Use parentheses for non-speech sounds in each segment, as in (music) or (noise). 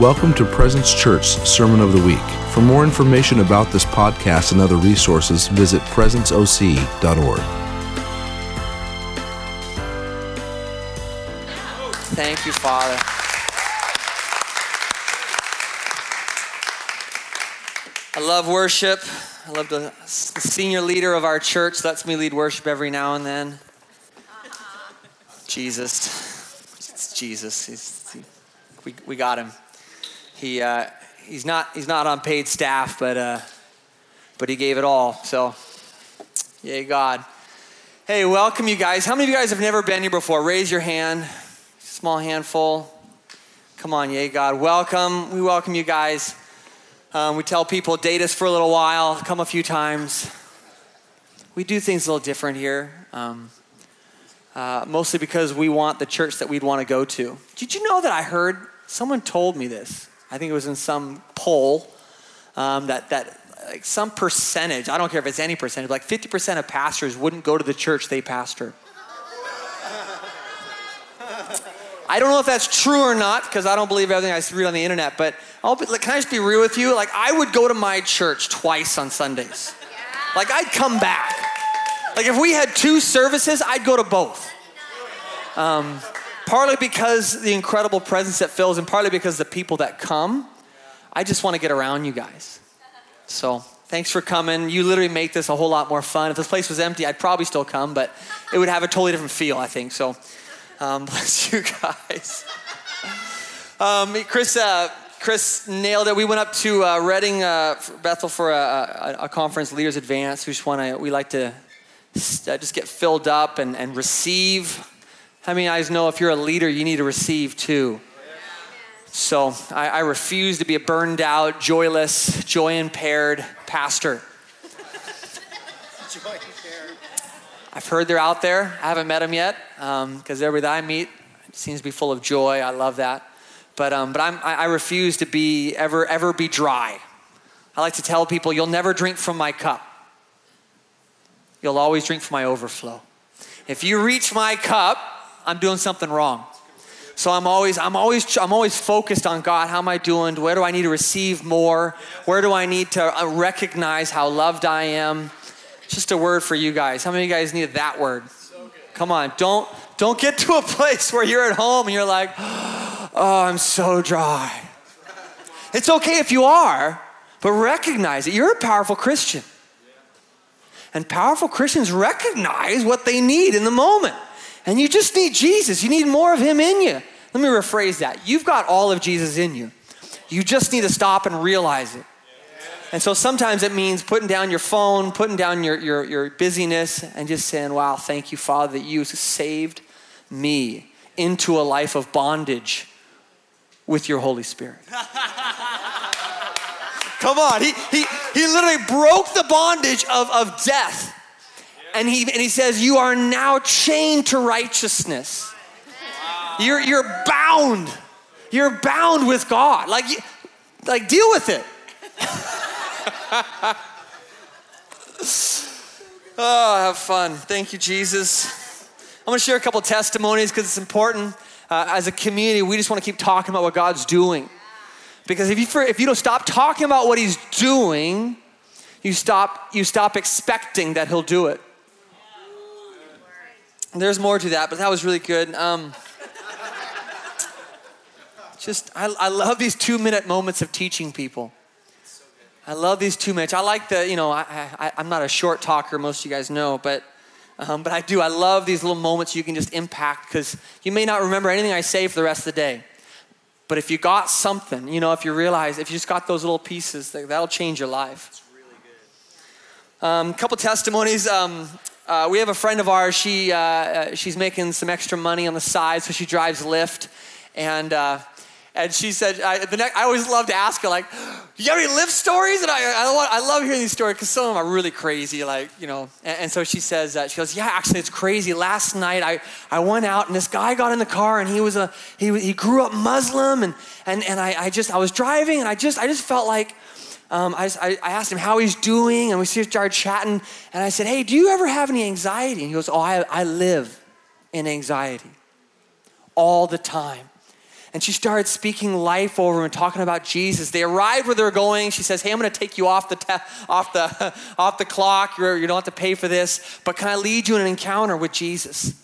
Welcome to Presence Church Sermon of the Week. For more information about this podcast and other resources, visit presenceoc.org. Thank you, Father. I love worship. I love the, senior leader of our church lets me lead worship every now and then. Jesus. It's Jesus. He's, he, we, we got him. He, uh, he's, not, he's not on paid staff, but, uh, but he gave it all. So, yay, God. Hey, welcome you guys. How many of you guys have never been here before? Raise your hand. Small handful. Come on, yay, God. Welcome. We welcome you guys. Um, we tell people, date us for a little while, come a few times. We do things a little different here, um, uh, mostly because we want the church that we'd want to go to. Did you know that I heard, someone told me this, I think it was in some poll, um, that, that like some percentage, I don't care if it's any percentage, like 50% of pastors wouldn't go to the church they pastor. I don't know if that's true or not because I don't believe everything I read on the internet. But be, like, can I just be real with you? Like, I would go to my church twice on Sundays. Like, I'd come back. Like, if we had two services, I'd go to both. Um, partly because the incredible presence that fills, and partly because the people that come. I just want to get around you guys. So, thanks for coming. You literally make this a whole lot more fun. If this place was empty, I'd probably still come, but it would have a totally different feel, I think. So, um, (laughs) bless you guys. Um, Chris, uh, Chris nailed it. We went up to uh, Redding, uh, Bethel, for a, a, a, conference, Leaders Advance. We just want to, we like to uh, just get filled up and, and receive. How many guys know if you're a leader, you need to receive too? So I, I refuse to be a burned out, joyless, joy impaired pastor. joy impaired. I've heard they're out there. I haven't met them yet because um, everybody that I meet seems to be full of joy. I love that. But, um, but I'm, I, I refuse to be ever, ever be dry. I like to tell people, you'll never drink from my cup. You'll always drink from my overflow. If you reach my cup, I'm doing something wrong. So I'm always, I'm always, I'm always focused on God. How am I doing? Where do I need to receive more? Where do I need to uh, recognize how loved I am? Just a word for you guys. How many of you guys need that word? Come on, don't don't get to a place where you're at home and you're like, (gasps) oh, I'm so dry. It's okay if you are, but recognize it. You're a powerful Christian. And powerful Christians recognize what they need in the moment. And you just need Jesus. You need more of Him in you. Let me rephrase that. You've got all of Jesus in you. You just need to stop and realize it. And so sometimes it means putting down your phone, putting down your, your, your busyness, and just saying, Wow, thank you, Father, that you saved me into a life of bondage with your Holy Spirit. (laughs) Come on, he, he, he literally broke the bondage of, of death. And he, and he says, You are now chained to righteousness. You're, you're bound. You're bound with God. Like, like deal with it. (laughs) oh, have fun. Thank you, Jesus. I'm going to share a couple testimonies because it's important. Uh, as a community, we just want to keep talking about what God's doing. Because if you, if you don't stop talking about what He's doing, you stop, you stop expecting that He'll do it. There's more to that, but that was really good. Um, just, I, I love these two minute moments of teaching people. I love these two minutes. I like the, you know, I, I, I'm not a short talker, most of you guys know, but, um, but I do. I love these little moments you can just impact because you may not remember anything I say for the rest of the day. But if you got something, you know, if you realize, if you just got those little pieces, that'll change your life. It's really good. Um, couple testimonies. Um, uh, we have a friend of ours. She uh, uh, she's making some extra money on the side, so she drives Lyft, and uh, and she said, I, the next, I always love to ask her, like, "Do you have any Lyft stories? And I, I, I love hearing these stories because some of them are really crazy, like, you know. And, and so she says, uh, she goes, yeah, actually, it's crazy. Last night, I, I went out and this guy got in the car and he was a, he, he grew up Muslim and, and, and I, I just, I was driving and I just, I just felt like, um, I, I, asked him how he's doing and we started chatting and I said, hey, do you ever have any anxiety? And he goes, oh, I, I live in anxiety all the time. and she started speaking life over and talking about Jesus. They arrived where they're going. She says, "Hey, I'm going to take you off the te- off the (laughs) off the clock. You're, you don't have to pay for this, but can I lead you in an encounter with Jesus?"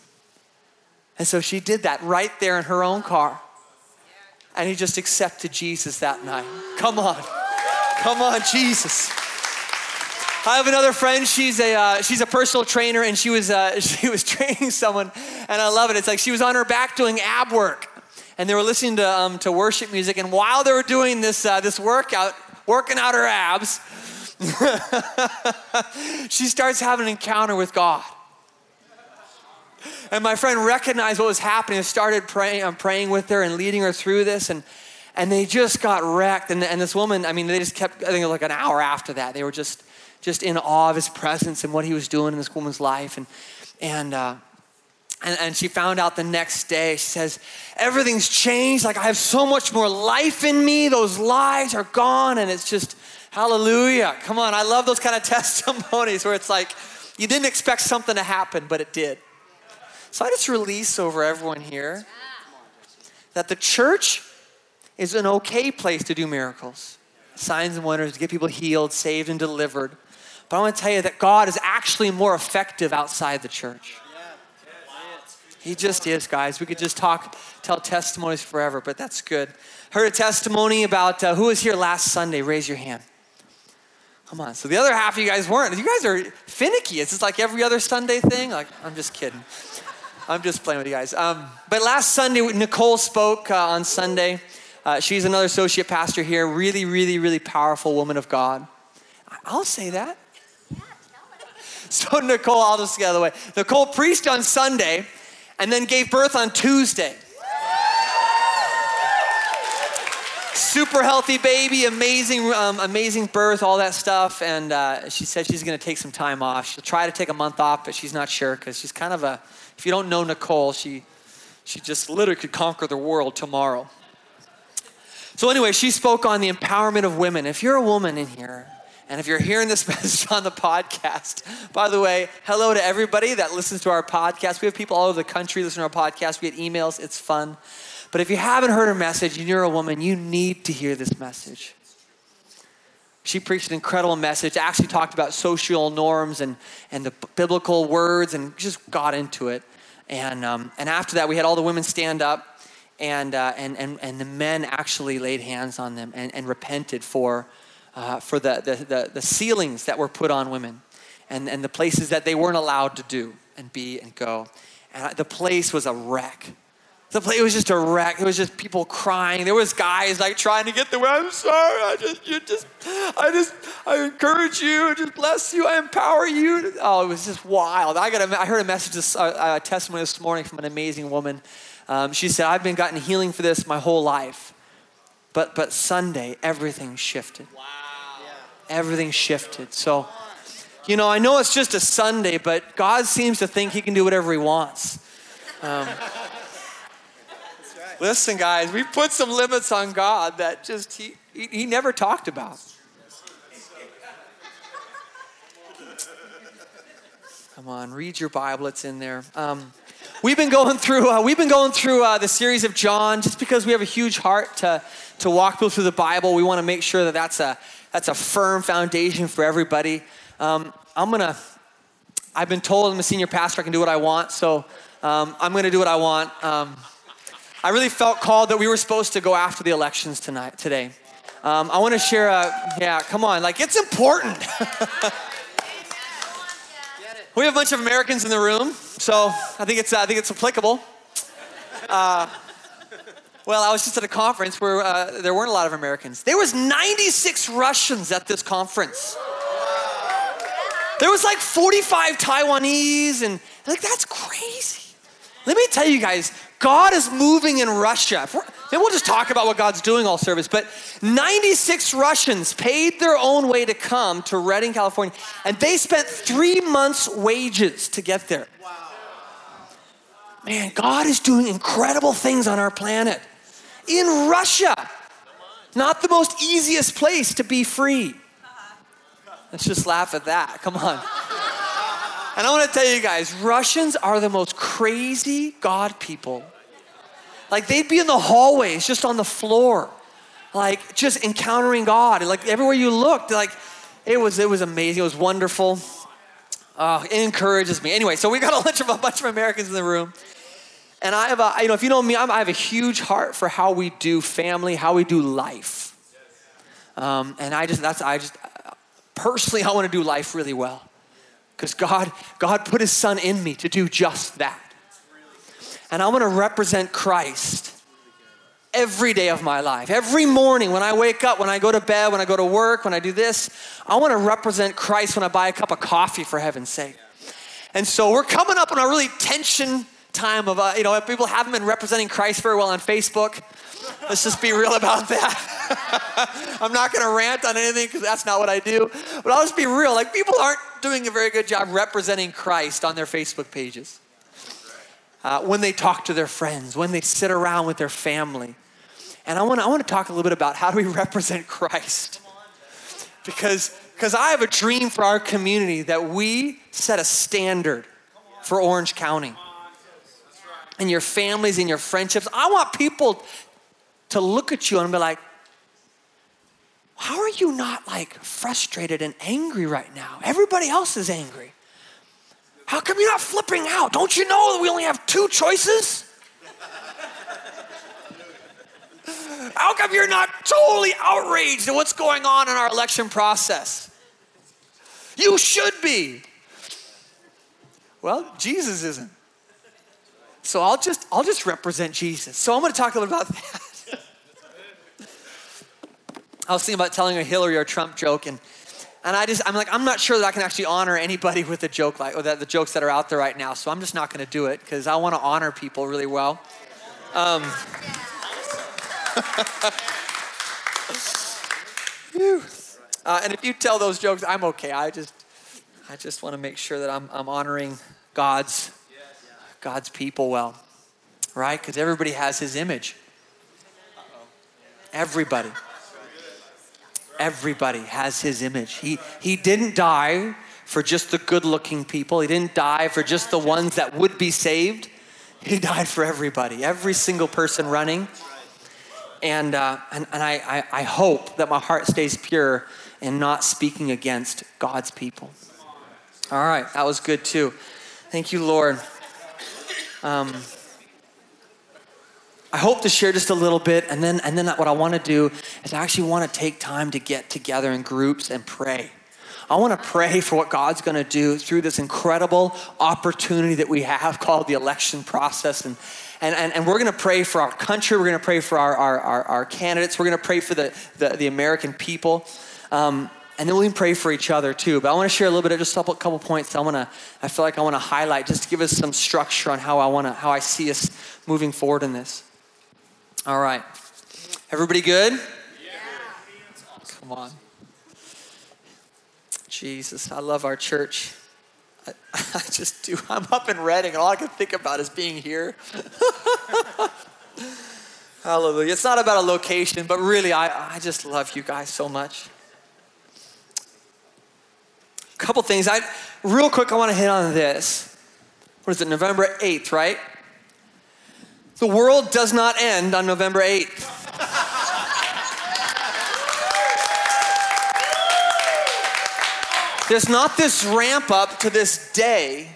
And so she did that right there in her own car. And he just accepted Jesus that night. Come on, come on, Jesus. I have another friend. She's a uh, she's a personal trainer, and she was uh, (laughs) she was training someone, and I love it. It's like she was on her back doing ab work, and they were listening to, um, to worship music. And while they were doing this, uh, this workout, working out her abs, (laughs) she starts having an encounter with God. And my friend recognized what was happening and started praying, I'm praying with her and leading her through this. And, and they just got wrecked. And, and this woman, I mean, they just kept, I think like an hour after that, they were just, just in awe of his presence and what he was doing in this woman's life. And, and, uh, and, and she found out the next day, she says, Everything's changed. Like I have so much more life in me. Those lies are gone. And it's just, hallelujah. Come on. I love those kind of (laughs) testimonies where it's like, you didn't expect something to happen, but it did. So I just release over everyone here that the church is an okay place to do miracles, signs and wonders, to get people healed, saved, and delivered. But I want to tell you that God is actually more effective outside the church. He just is, guys. We could just talk, tell testimonies forever, but that's good. Heard a testimony about uh, who was here last Sunday? Raise your hand. Come on. So the other half of you guys weren't. You guys are finicky. It's just like every other Sunday thing. Like, I'm just kidding. I'm just playing with you guys. Um, but last Sunday, Nicole spoke uh, on Sunday. Uh, she's another associate pastor here. Really, really, really powerful woman of God. I'll say that. (laughs) So Nicole, I'll just get out of the way. Nicole preached on Sunday and then gave birth on Tuesday. Super healthy baby, amazing, um, amazing birth, all that stuff. And uh, she said she's going to take some time off. She'll try to take a month off, but she's not sure because she's kind of a. If you don't know Nicole, she she just literally could conquer the world tomorrow. So anyway, she spoke on the empowerment of women. If you're a woman in here, and if you're hearing this (laughs) message on the podcast, by the way, hello to everybody that listens to our podcast. We have people all over the country listen to our podcast. We get emails, it's fun. But if you haven't heard her message and you're a woman, you need to hear this message. She preached an incredible message, actually talked about social norms and, and the biblical words and just got into it. And, um, and after that, we had all the women stand up, and, uh, and, and, and the men actually laid hands on them and, and repented for uh, for the, the, the, the, ceilings that were put on women and, and the places that they weren't allowed to do and be and go. And the place was a wreck. The place, it was just a wreck. It was just people crying. There was guys like trying to get the way. I'm sorry. I just, you just, I just, I encourage you. I just bless you. I empower you. Oh, it was just wild. I got. A, I heard a message, a, a testimony this morning from an amazing woman. Um, she said, "I've been gotten healing for this my whole life, but but Sunday everything shifted." Wow everything shifted. So, you know, I know it's just a Sunday, but God seems to think He can do whatever He wants. Um, listen, guys, we put some limits on God that just He, he, he never talked about. Come on, read your Bible; it's in there. Um, we've been going through uh, we've been going through uh, the series of John just because we have a huge heart to to walk people through the Bible. We want to make sure that that's a that's a firm foundation for everybody. Um, I'm gonna. I've been told I'm a senior pastor. I can do what I want, so um, I'm gonna do what I want. Um, I really felt called that we were supposed to go after the elections tonight, today. Um, I want to share a. Yeah, come on, like it's important. (laughs) we have a bunch of Americans in the room, so I think it's. Uh, I think it's applicable. Uh, well, I was just at a conference where uh, there weren't a lot of Americans. There was 96 Russians at this conference. There was like 45 Taiwanese, and like that's crazy. Let me tell you guys, God is moving in Russia. Maybe we'll just talk about what God's doing all service, but 96 Russians paid their own way to come to Redding, California, and they spent three months' wages to get there. Man, God is doing incredible things on our planet in Russia. Not the most easiest place to be free. Let's just laugh at that. Come on. And I want to tell you guys Russians are the most crazy God people. Like they'd be in the hallways, just on the floor, like just encountering God. Like everywhere you looked, like it was it was amazing. It was wonderful. Uh, it encourages me. Anyway, so we got a bunch of a bunch of Americans in the room. And I have a, you know, if you know me, I'm, i have a huge heart for how we do family, how we do life. Um, and I just, that's, I just, personally, I want to do life really well. Because God, God put his son in me to do just that. And I want to represent Christ every day of my life. Every morning when I wake up, when I go to bed, when I go to work, when I do this, I want to represent Christ when I buy a cup of coffee, for heaven's sake. And so we're coming up on a really tension time of, uh, you know, people haven't been representing Christ very well on Facebook. Let's just be real about that. (laughs) I'm not going to rant on anything because that's not what I do. But I'll just be real. Like, people aren't doing a very good job representing Christ on their Facebook pages. Uh, when they talk to their friends, when they sit around with their family. And I want to I wanna talk a little bit about how do we (laughs) represent Christ? Because because I have a dream for our community that we set a standard for Orange County and your families and your friendships. I want people to look at you and be like, how are you not like frustrated and angry right now? Everybody else is angry. How come you're not flipping out? Don't you know that we only have two choices? How come you're not totally outraged at what's going on in our election process? You should be. Well, Jesus isn't. So I'll just I'll just represent Jesus. So I'm going to talk a little about that. (laughs) I was thinking about telling a Hillary or Trump joke, and and I just I'm like I'm not sure that I can actually honor anybody (laughs) with a joke like or that the jokes that are out there right now. So I'm just not going to do it because I want to honor people really well. Um, (laughs) uh, and if you tell those jokes, I'm okay. I just I just want to make sure that I'm I'm honoring God's God's people well, right? Because everybody has his image. Everybody. Everybody has his image. He, he didn't die for just the good looking people, he didn't die for just the ones that would be saved. He died for everybody, every single person running. And, uh, and, and I, I, I hope that my heart stays pure and not speaking against God's people. All right, that was good too. Thank you, Lord. Um, I hope to share just a little bit, and then, and then what I want to do is I actually want to take time to get together in groups and pray. I want to pray for what God's going to do through this incredible opportunity that we have (laughs) called the election process. And, and, and, and we're going to pray for our country. We're going to pray for our, our, our, our candidates. We're going to pray for the, the, the American people. Um, and then we can pray for each other too. But I want to share a little bit of just a couple points. I want to, I feel like I want to highlight just to give us some structure on how I want to, how I see us moving forward in this. All right, everybody good? Yeah. Come on, Jesus, I love our church. I, (laughs) I just do. I'm up in Redding, and all I can think about is being here. (laughs) Hallelujah. It's not about a location, but really, I, I just love you guys so much A couple things. I real quick I want to hit on this. What is it? November 8th, right? The world does not end on November 8th. There's not this ramp up to this day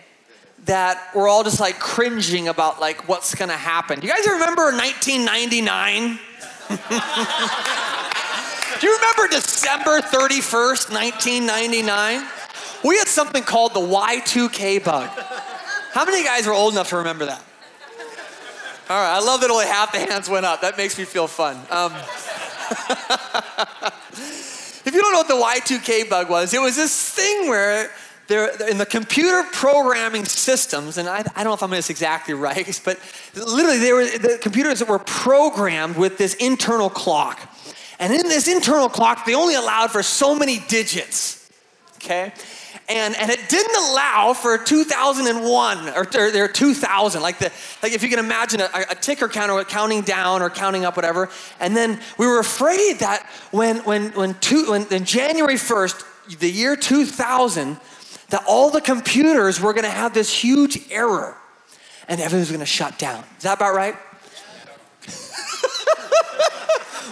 that we're all just like cringing about like what's to happen. Do you guys remember 1999? (laughs) Do you remember December 31st, 1999? We had something called the Y2K bug. How many guys were old enough to remember that? All right, I love that only half the hands went up. That makes me feel fun. Um, (laughs) if you don't know what the Y2K bug was, it was this thing where there, in the computer programming systems, and I, I don't know if I'm getting this exactly right, (laughs) but literally they were the computers that were programmed with this internal clock. And in this internal clock, they only allowed for so many digits. Okay? And, and it didn't allow for 2001 or, or, or 2000 like the like if you can imagine a, a ticker counter counting down or counting up whatever and then we were afraid that when when when, two, when, when january 1st the year 2000 that all the computers were going to have this huge error and everything was going to shut down is that about right (laughs)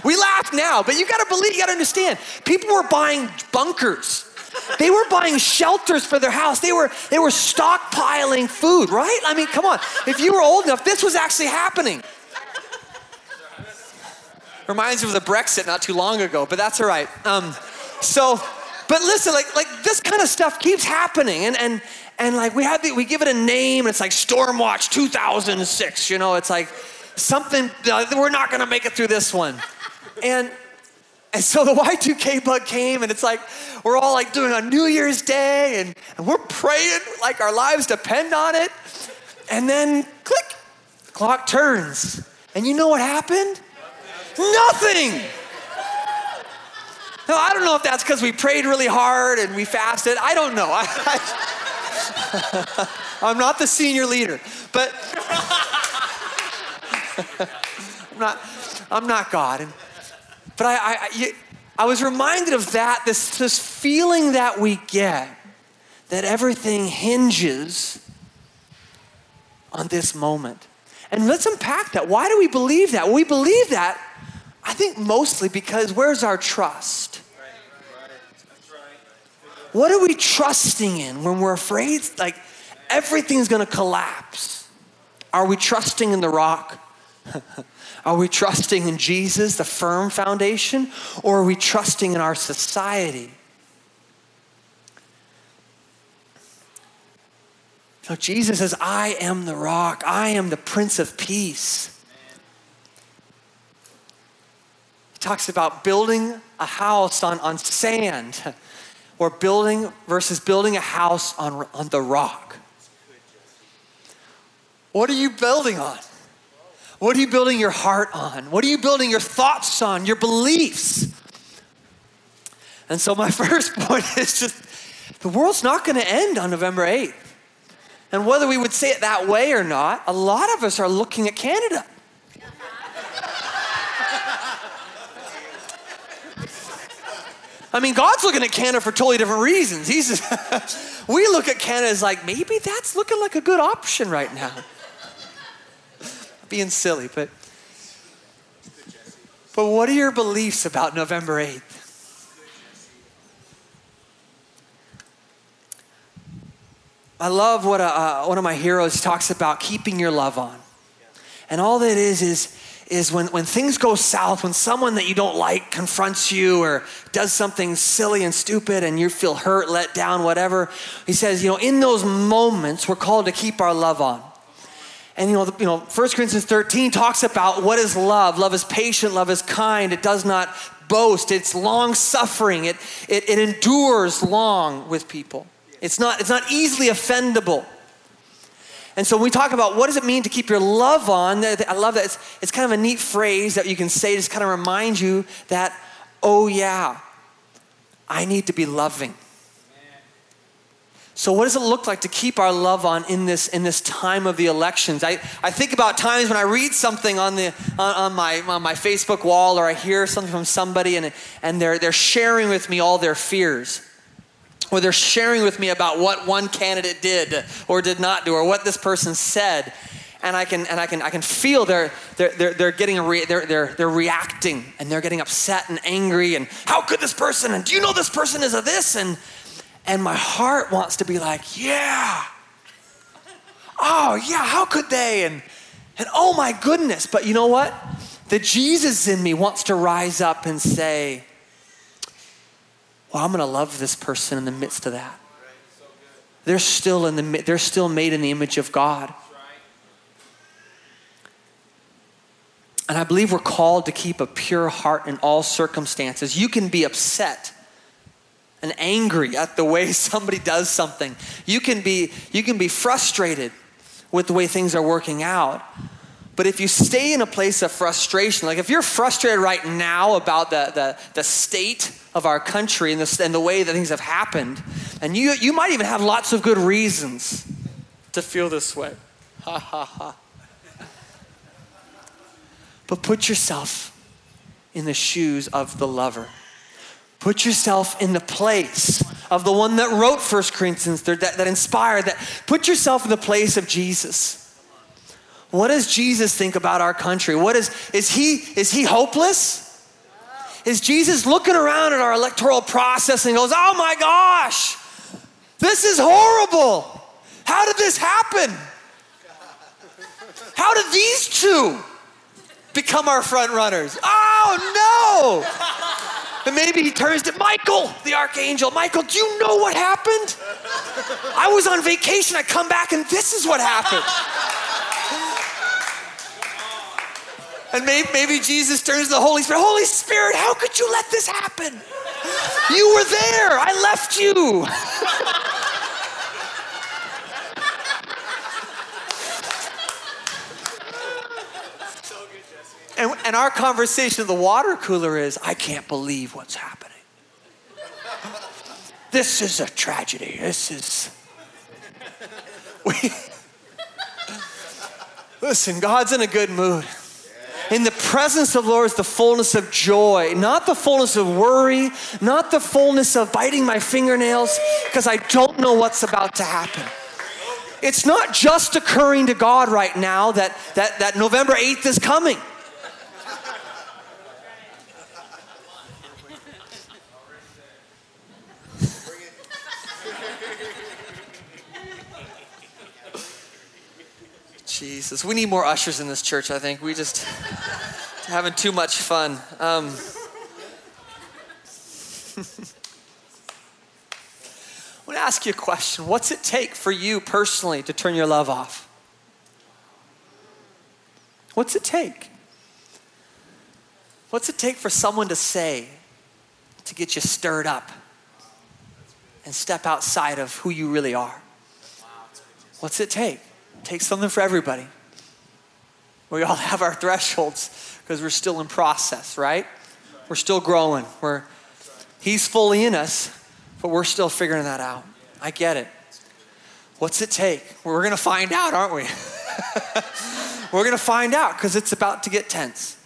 We laughed now, but you gotta believe, you gotta understand. People were buying bunkers. They were buying shelters for their house. They were, they were stockpiling food, right? I mean, come on. If you were old enough, this was actually happening. Reminds me of the Brexit not too long ago, but that's all right. Um, so, but listen, like, like this kind of stuff keeps happening, and and and like we have the, we give it a name, and it's like Stormwatch 2006. You know, it's like something uh, we're not going to make it through this one, and and so the Y2K bug came, and it's like we're all like doing on New Year's Day, and, and we're praying like our lives depend on it, and then click, clock turns, and you know what happened? Nothing. Now, I don't know if that's because we prayed really hard and we fasted. I don't know. (laughs) I, am not the senior leader, but (laughs) I'm not, I'm not God. And, but I, I, I was reminded of that, this, this feeling that we get that everything hinges on this moment. And let's unpack that. Why do we believe that? We believe that I think mostly because where's our trust? What are we trusting in when we're afraid like everything's gonna collapse? Are we trusting in the rock? (laughs) are we trusting in Jesus, the firm foundation? Or are we trusting in our society? So Jesus says, I am the rock, I am the Prince of Peace. He talks about building a house on, on sand (laughs) or building versus building a house on, on the rock. What are you building on? What are you building your heart on? What are you building your thoughts on, your beliefs? And so, my (laughs) first point is just the world's not going to end on November 8th. And whether we would say it that way or not, a lot of us are looking at Canada. I mean, God's looking at Canada for totally different reasons. He's just, (laughs) we look at Canada as like, maybe that's looking like a good option right now. Being silly, but but what are your beliefs about November 8th? I love what a, uh, one of my heroes talks about keeping your love on. And all that is is is when, when things go south, when someone that you don't like confronts you or does something silly and stupid and you feel hurt, let down, whatever, he says, you know, in those moments, we're called to keep our love on. And you know, you know, 1 Corinthians 13 talks about what is love. Love is patient, love is kind, it does not boast, it's long suffering, it, it, it endures long with people. It's not, it's not easily offendable. And so when we talk about what does it mean to keep your love on, I love that. It's, it's kind of a neat phrase that you can say just kind of remind you that, oh yeah, I need to be loving. So, what does it look like to keep our love on in this, in this time of the elections? I, I think about times when I read something on, the, on, on, my, on my Facebook wall or I hear something from somebody and, and they're, they're sharing with me all their fears. Or they're sharing with me about what one candidate did or did not do or what this person said. And I can and I can I can feel they're they're they're, they're getting re, they're, they're they're reacting and they're getting upset and angry and how could this person? And do you know this person is a this? And and my heart wants to be like yeah oh yeah how could they and and oh my goodness but you know what the Jesus in me wants to rise up and say well, I'm going to love this person in the midst of that. They're still in the they're still made in the image of God. And I believe we're called to keep a pure heart in all circumstances. You can be upset and angry at the way (laughs) somebody does something. You can be you can be frustrated with the way things are working out. But if you stay in a place of frustration, like if you're frustrated right now about the, the, the state of our country and the, and the way that things have happened, and you, you might even have lots of good reasons to feel this way. Ha ha ha. But put yourself in the shoes of the lover. Put yourself in the place of the one that wrote First Corinthians, that, that inspired, that put yourself in the place of Jesus what does Jesus think about our country? What is, is he, is he hopeless? is Jesus looking around at our electoral process and goes, Oh my gosh, this is horrible. How did this happen? How did these two become our front runners? Oh no! And maybe he turns to Michael, the archangel. Michael, do you know what happened? I was on vacation. I come back and this is what happened. And maybe, maybe Jesus turns to the Holy Spirit. Holy Spirit, how could you let this happen? You were there. I left you. (laughs) And, our conversation at the water cooler is I can't believe what's happening. This is a tragedy. This is. We, listen, God's in a good mood. In the presence of the Lord is the fullness of joy, not the fullness of worry, not the fullness of biting my fingernails because I don't know what's about to happen. It's not just occurring to God right now that, that, that November 8th is coming. Jesus, we need more ushers in this church, I think. We just (laughs) having too much fun. Um, (laughs) I want to ask you a question. What's it take for you personally to turn your love off? What's it take? What's it take for someone to say to get you stirred up and step outside of who you really are? What's it take? Takes something for everybody. We all have our thresholds because we're still in process, right? We're still growing. We're He's fully in us, but we're still figuring that out. I get it. What's it take? We're going to find out, aren't we? (laughs) we're going to find out because it's about to get tense.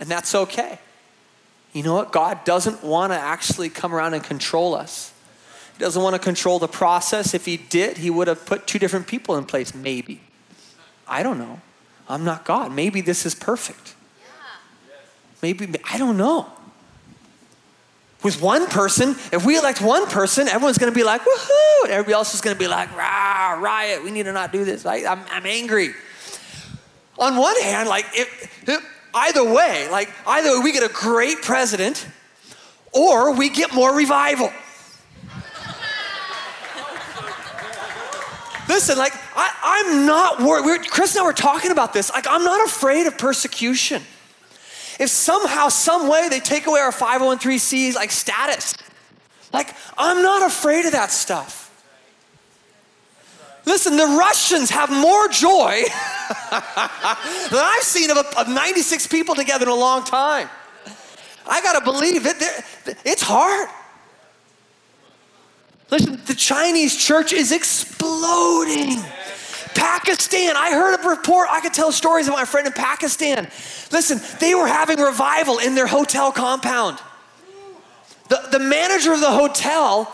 And that's okay. You know what? God doesn't want to actually come around and control us doesn't want to control the process. If he did, he would have put two different people in place, maybe. I don't know. I'm not God. Maybe this is perfect. Maybe, I don't know. With one person, if we elect one person, everyone's going to be like, woohoo, and everybody else is going to be like, rah, riot, we need to not do this. Right? I'm, I'm angry. On one hand, like, if, either way, like, either way, we get a great president or we get more revival. Listen, like, I, am not worried. We're, Chris and I were talking about this. Like, I'm not afraid of persecution. If somehow, some way, they take away our 501c like status, like, I'm not afraid of that stuff. Listen, the Russians have more joy (laughs) than I've seen of, of 96 people together in a long time. I gotta believe it. It's hard. Listen, the Chinese church is exploding. Pakistan, I heard a report, I could tell stories of my friend in Pakistan. Listen, they were having revival in their hotel compound. The, the manager of the hotel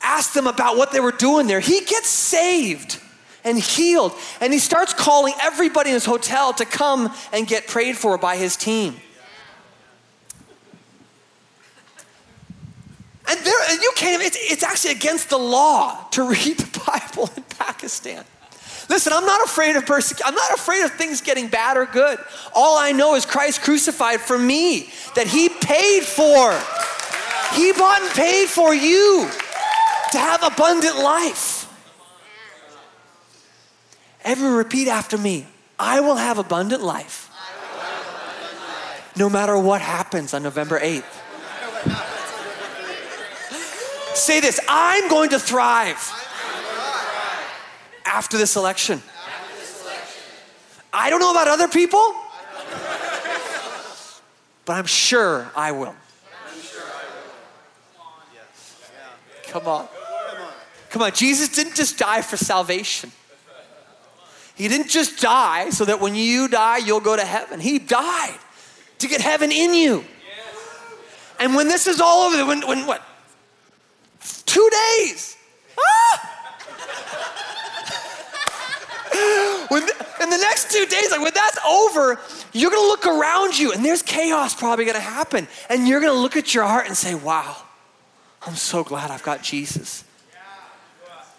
asked them about what they were doing there. He gets saved and healed, and he starts calling everybody in his hotel to come and get prayed for by his team. And there, and you can't, it's, it's actually against the law to (laughs) read the Bible in Pakistan. Listen, I'm not afraid of persecution. I'm not afraid of things getting bad or good. All I know is Christ crucified for me, that He paid for. He bought and paid for you to have abundant life. Everyone repeat after me I will have abundant life, no matter what happens on November 8th. Say this I'm going to thrive after this election. I don't know about other people, but I'm sure I will. Come on. Come on. Jesus didn't just die for salvation. He didn't just die so that when you die, you'll go to heaven. He died to get heaven in you. And when this is all over, when, when what? Two days. Ah! when the, in the next two days, like when that's over, you're gonna look around you and there's chaos probably gonna happen. And you're gonna look at your heart and say, wow, I'm so glad I've got Jesus.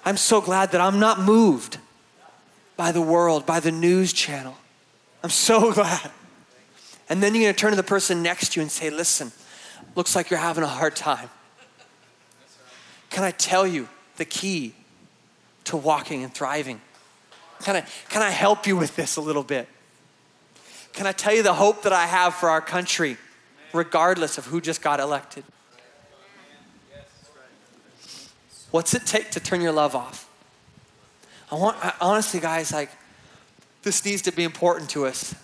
I'm so glad that I'm not moved by the world, by the news channel. I'm so (laughs) glad. And then you're gonna turn to the person next to you and say, listen, looks like you're having a hard time. Can I tell you the key to walking and thriving? Can I, can I help you with this a little bit? Can I tell you the hope that I have for our country, regardless of who just got elected? What's it take to turn your love off? I want, I, honestly, guys, like, this needs to be important to us.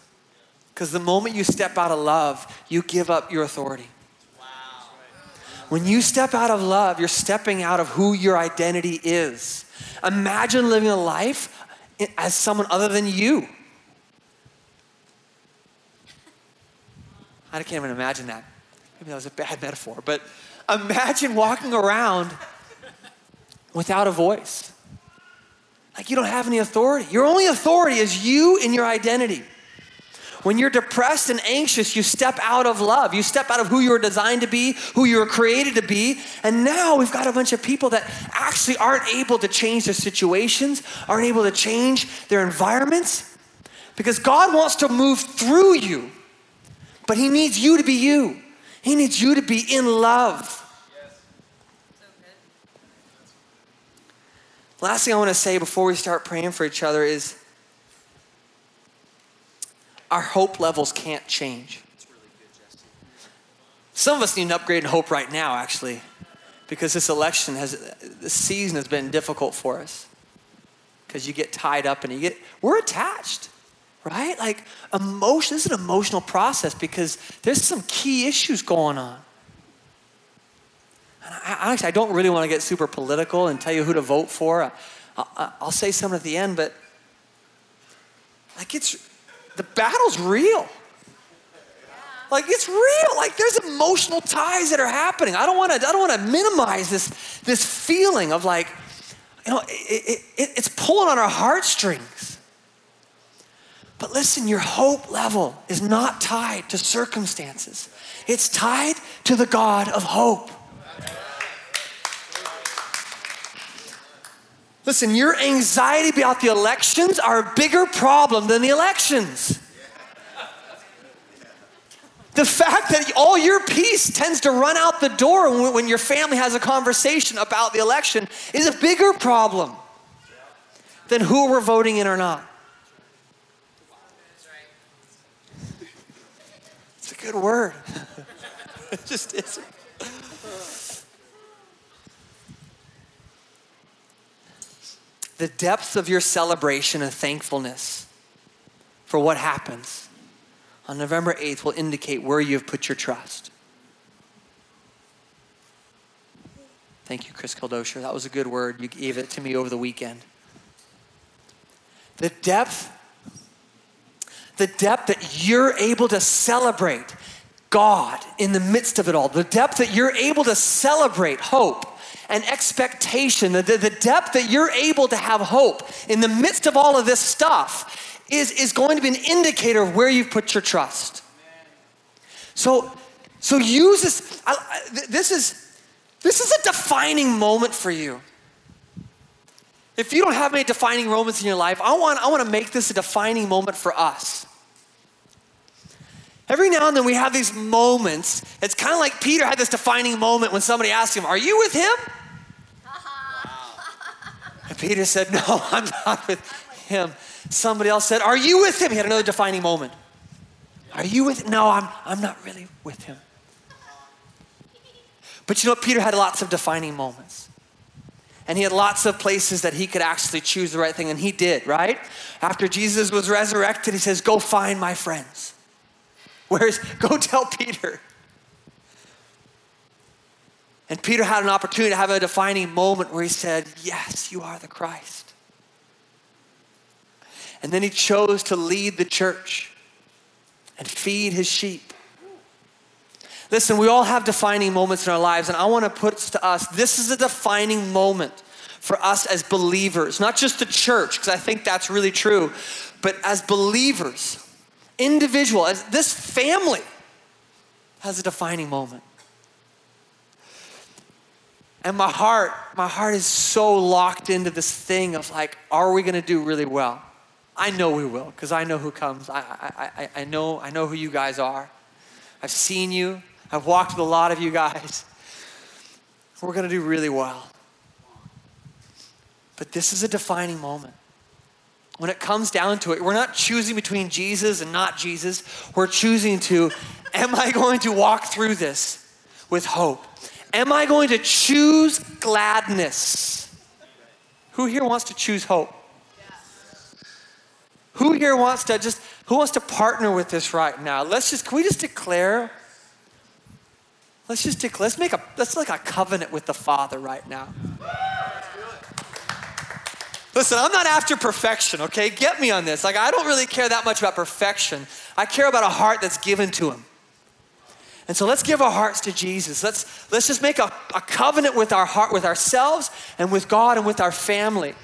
Because the moment you step out of love, you give up your authority. When you step out of love, you're stepping out of who your identity is. Imagine living a life as someone other than you. I can't even imagine that. Maybe that was a bad metaphor, but imagine walking around without a voice. Like you don't have any authority. Your only authority is you and your identity. When you're depressed and anxious, you step out of love. You step out of who you were designed to be, who you were created to be. And now we've got a bunch of people that actually aren't able to change their situations, aren't able to change their environments. Because God wants to move through you, but He needs you to be you. He needs you to be in love. Last thing I want to say before we start praying for each other is our hope levels can't change. Some of us need an upgrade in hope right now, actually, because this election has, this season has been difficult for us. Because you get tied up and you get, we're attached, right? Like emotion, this is an emotional process because there's some key issues going on. And I, actually, I don't really want to get super political and tell you who to vote for. I, will say something at the end, but like it's the battle's real. Like it's real. Like there's emotional ties that are happening. I don't want to. I don't want to minimize this this feeling of like, you know, it, it, it's pulling on our heartstrings. But listen, your hope level is not tied to circumstances. It's tied to the God of hope. Listen, your anxiety about the elections are a bigger problem than the elections. The fact that all your peace tends to run out the door when your family has a conversation about the election is a bigger problem than who we're voting in or not. It's a good word. (laughs) it just isn't. The depth of your celebration and thankfulness for what happens on November 8th will indicate where you've put your trust. Thank you, Chris Kildosher. That was a good word. You gave it to me over the weekend. The depth, the depth that you're able to celebrate God in the midst of it all, the depth that you're able to celebrate hope and expectation, the, the depth that you're able to have hope in the midst of all of this stuff is, is going to be an indicator of where you've put your trust. So, so use this. I, this is this is a defining moment for you. If you don't have any defining moments in your life, I want, I want to make this a defining moment for us. Every now and then we have these moments. It's kind of like Peter had this defining moment when somebody asked him, Are you with him? Peter said, No, (laughs) I'm not with him. Somebody else said, Are you with him? He had another defining moment. Are you with No, I'm, I'm not really with him. But you know, Peter had lots of defining moments. And he had lots of places that he could actually choose the right thing, and he did, right? After Jesus was resurrected, he says, Go find my friends. Where's, go tell Peter. And Peter had an opportunity to have a defining moment where he said, Yes, you are the Christ. And then he chose to lead the church and feed his sheep. Listen, we all have defining moments in our lives, and I want to put to us this is a defining moment for us as believers, not just the church, because I think that's really true, but as believers individual, as this family has a defining moment. And my heart, my heart is so locked into this thing of like, are we gonna do really well? I know we will, because I know who comes. I, I, I, I, know, I know who you guys are. I've seen you. I've walked with a lot of you guys. We're gonna do really well. But this is a defining moment. When it comes down to it, we're not choosing between Jesus and not Jesus. We're choosing to, am I going to walk through this with hope? Am I going to choose gladness? Who here wants to choose hope? Who here wants to just, who wants to partner with this right now? Let's just, can we just declare? Let's just declare, let's make a, let's like a covenant with the Father right now. Listen, I'm not after perfection, okay? Get me on this. Like, I don't really care that much about perfection. I care about a heart that's given to Him. And so let's give our hearts to Jesus. Let's, let's just make a, a covenant with our heart, with ourselves and with God and with our family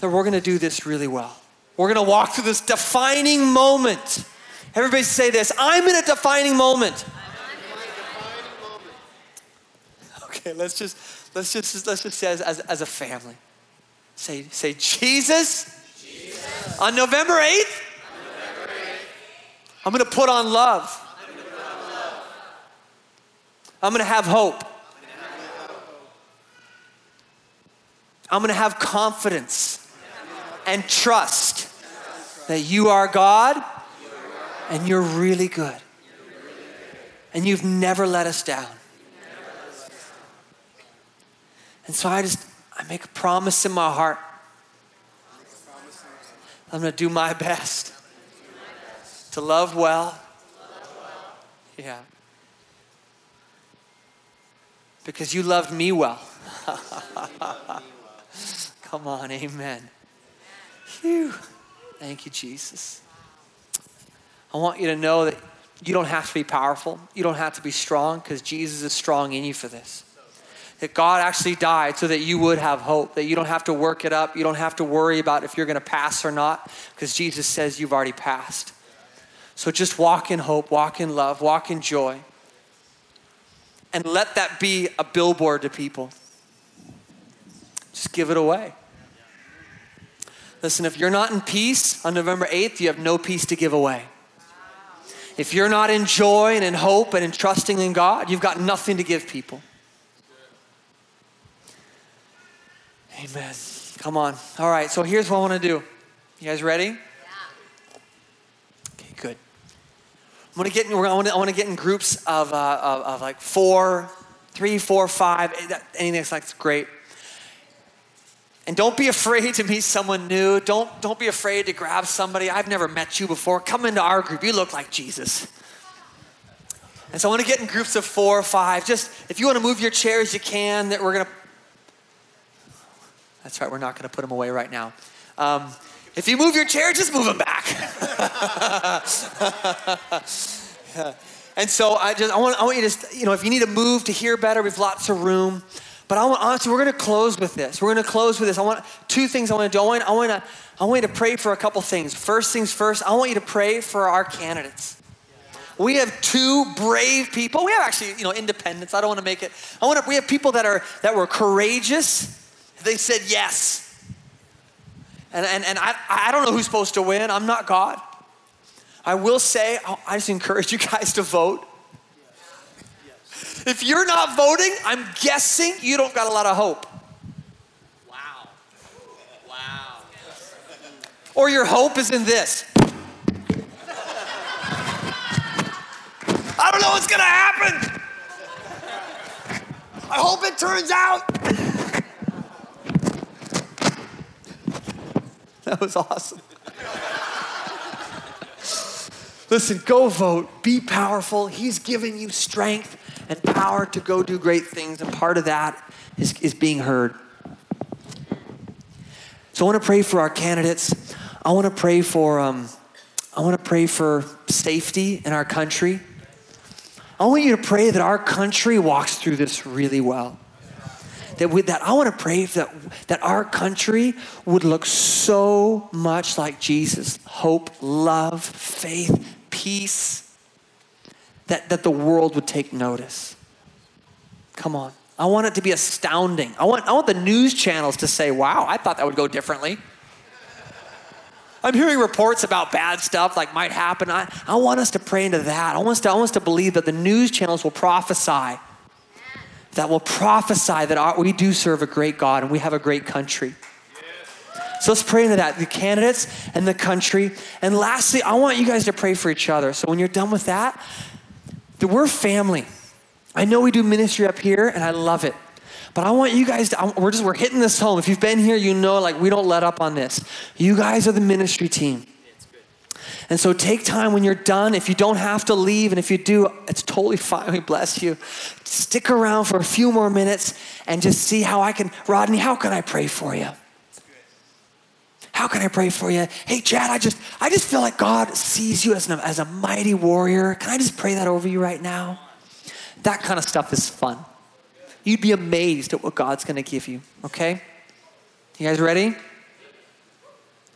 that we're gonna do this really well. We're gonna walk through this defining moment. Everybody say this I'm in a defining moment. Okay, let's just let's just let's just say as, as, as a family. Say, say Jesus, Jesus. on November 8th, November 8th I'm gonna put on love. I'm to have hope. I'm to have confidence and trust that you are God and you're really good. And you've never let us down. And so I just, I make a promise in my heart. I'm going to do my best to love well. Yeah because you loved me well. (laughs) Come on, amen. Phew. Thank you, Jesus. I want you to know that you don't have to be powerful. You don't have to be strong because Jesus is strong in you for this. That God actually died so that you would have hope, that you don't have to work it up. You don't have to worry about if you're going to pass or not because Jesus says you've already passed. So just walk in hope, walk in love, walk in joy and let that be a billboard to people. Just give it away. Listen, if you're not in peace on November 8th, you have no peace to give away. If you're not in joy and in hope and in trusting in God, you've got nothing to give people. Amen. Come on. All right, so here's what I want to do. You guys ready? I want to get in, I want to, I want to get in groups of, uh, of, of, like four, three, four, five, eh, anything that's like great. And don't be afraid to meet someone new. Don't, don't be afraid to grab somebody. I've never met you before. Come into our group. You look like Jesus. And so I want to get in groups of four or five. Just if you want to move your chairs, you can. That we're gonna. That's right. We're not going to put them away right now. Um, if you move your chair, just move them back. (laughs) and so I just I want I want you to you know if you need to move to hear better, we have lots of room. But I want honestly, we're going to close with this. We're going to close with this. I want two things I want to do. I want I want to I want you to pray for a couple things. First things first, I want you to pray for our candidates. We have two brave people. We have actually, you know, independents. I don't want to make it. I want to. We have people that are that were courageous. They said yes. And, and, and I, I don't know who's supposed to win. I'm not God. I will say, I just encourage you guys to vote. If you're not voting, I'm guessing you don't got a lot of hope. Wow. Wow. Or your hope is in this. I don't know what's gonna happen. I hope it turns out. (laughs) That was awesome. Listen, go vote. Be powerful. He's giving you strength and power to go do great things, and part of that is, is being heard. So I want to pray for our candidates. I want to pray for um, I want to pray for safety in our country. I want you to pray that our country walks through this really well that, we, that I want to pray that, that our country would look so much like Jesus hope, love, faith, peace that, that the world would take notice. Come on. I want it to be astounding. I want, I want the news channels to say, wow, I thought that would go differently. I'm hearing reports about bad stuff like might happen. I, I want us to pray into that. I want us to, I want us to believe that the news channels will prophesy, that will prophesy that our, we do serve a great God and we have a great country. So let's pray into that, the candidates and the country. And lastly, I want you guys to pray for each other. So when you're done with that, that we're family. I know we do ministry up here, and I love it. But I want you guys to, we're just, we're hitting this home. If you've been here, you know, like, we don't let up on this. You guys are the ministry team. And so take time when you're done. If you don't have to leave, and if you do, it's totally fine. (laughs) We bless you. Stick around for a few more minutes and just see how I can, Rodney, how can I pray for you? How can I pray for you? Hey, Chad, I just, I just feel like God sees you as, an, as a mighty warrior. Can I just pray that over you right now? That kind of stuff is fun. You'd be amazed at what God's going to give you, okay? You guys ready?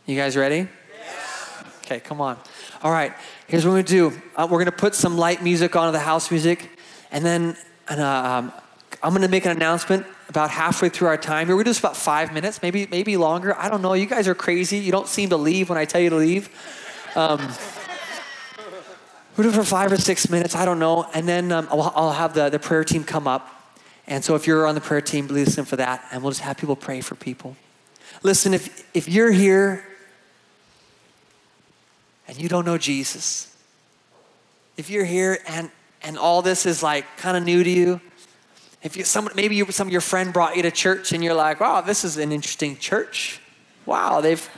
You guys ready? Okay, come on. All right, here's what to do. Uh, we're to put some light music onto the house music, and then and, uh, um, I'm to make an announcement about halfway through our time here. We're just about five minutes, maybe maybe longer. I don't know. You guys are crazy. You don't seem to leave when I tell you to leave. Um, (laughs) we're doing for five or six minutes. I don't know, and then um, I'll, I'll, have the, the prayer team come up. And so if you're on the prayer team, listen for that, and we'll just have people pray for people. Listen, if if you're here and you don't know Jesus, if you're here and and all this is like kind of new to you, if you, some, maybe you, some of your friend brought you to church and you're like, wow, this is an interesting church. Wow, they've,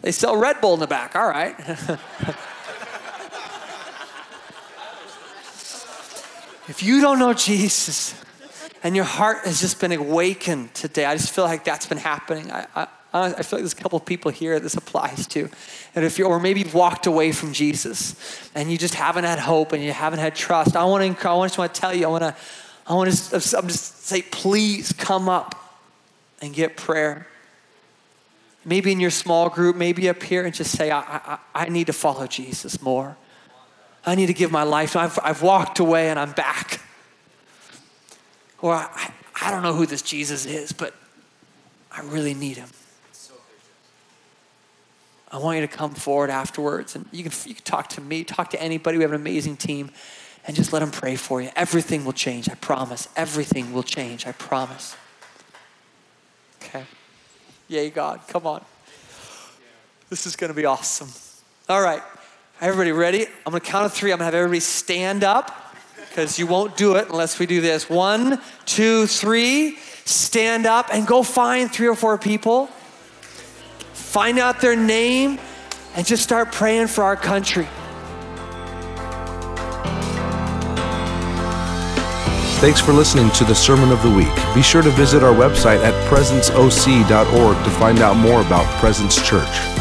they sell Red Bull in the back. All right. (laughs) if you don't know Jesus and your heart has just been awakened today, I just feel like that's been happening. I, I feel like there's a couple of people here this applies to. And if you're, or maybe you've walked away from Jesus and you just haven't had hope and you haven't had trust, I want to, I just want to tell you, I want to, I want to I'm just say, please come up and get prayer. Maybe in your small group, maybe up here, and just say, I, I, I need to follow Jesus more. I need to give my life. I've, I've walked away and I'm back. Or I, I don't know who this Jesus is, but I really need him. I want you to come forward afterwards and you can, you can talk to me, talk to anybody. We have an amazing team and just let them pray for you. Everything will change, I promise. Everything will change, I promise. Okay. Yay, God, come on. This is going to be awesome. All right. Everybody ready? I'm going to count to three. I'm going to have everybody stand up because you won't do it unless we do this. One, two, three. Stand up and go find three or four people. Find out their name and just start praying for our country. Thanks for listening to the Sermon of the Week. Be sure to visit our website at presenceoc.org to find out more about Presence Church.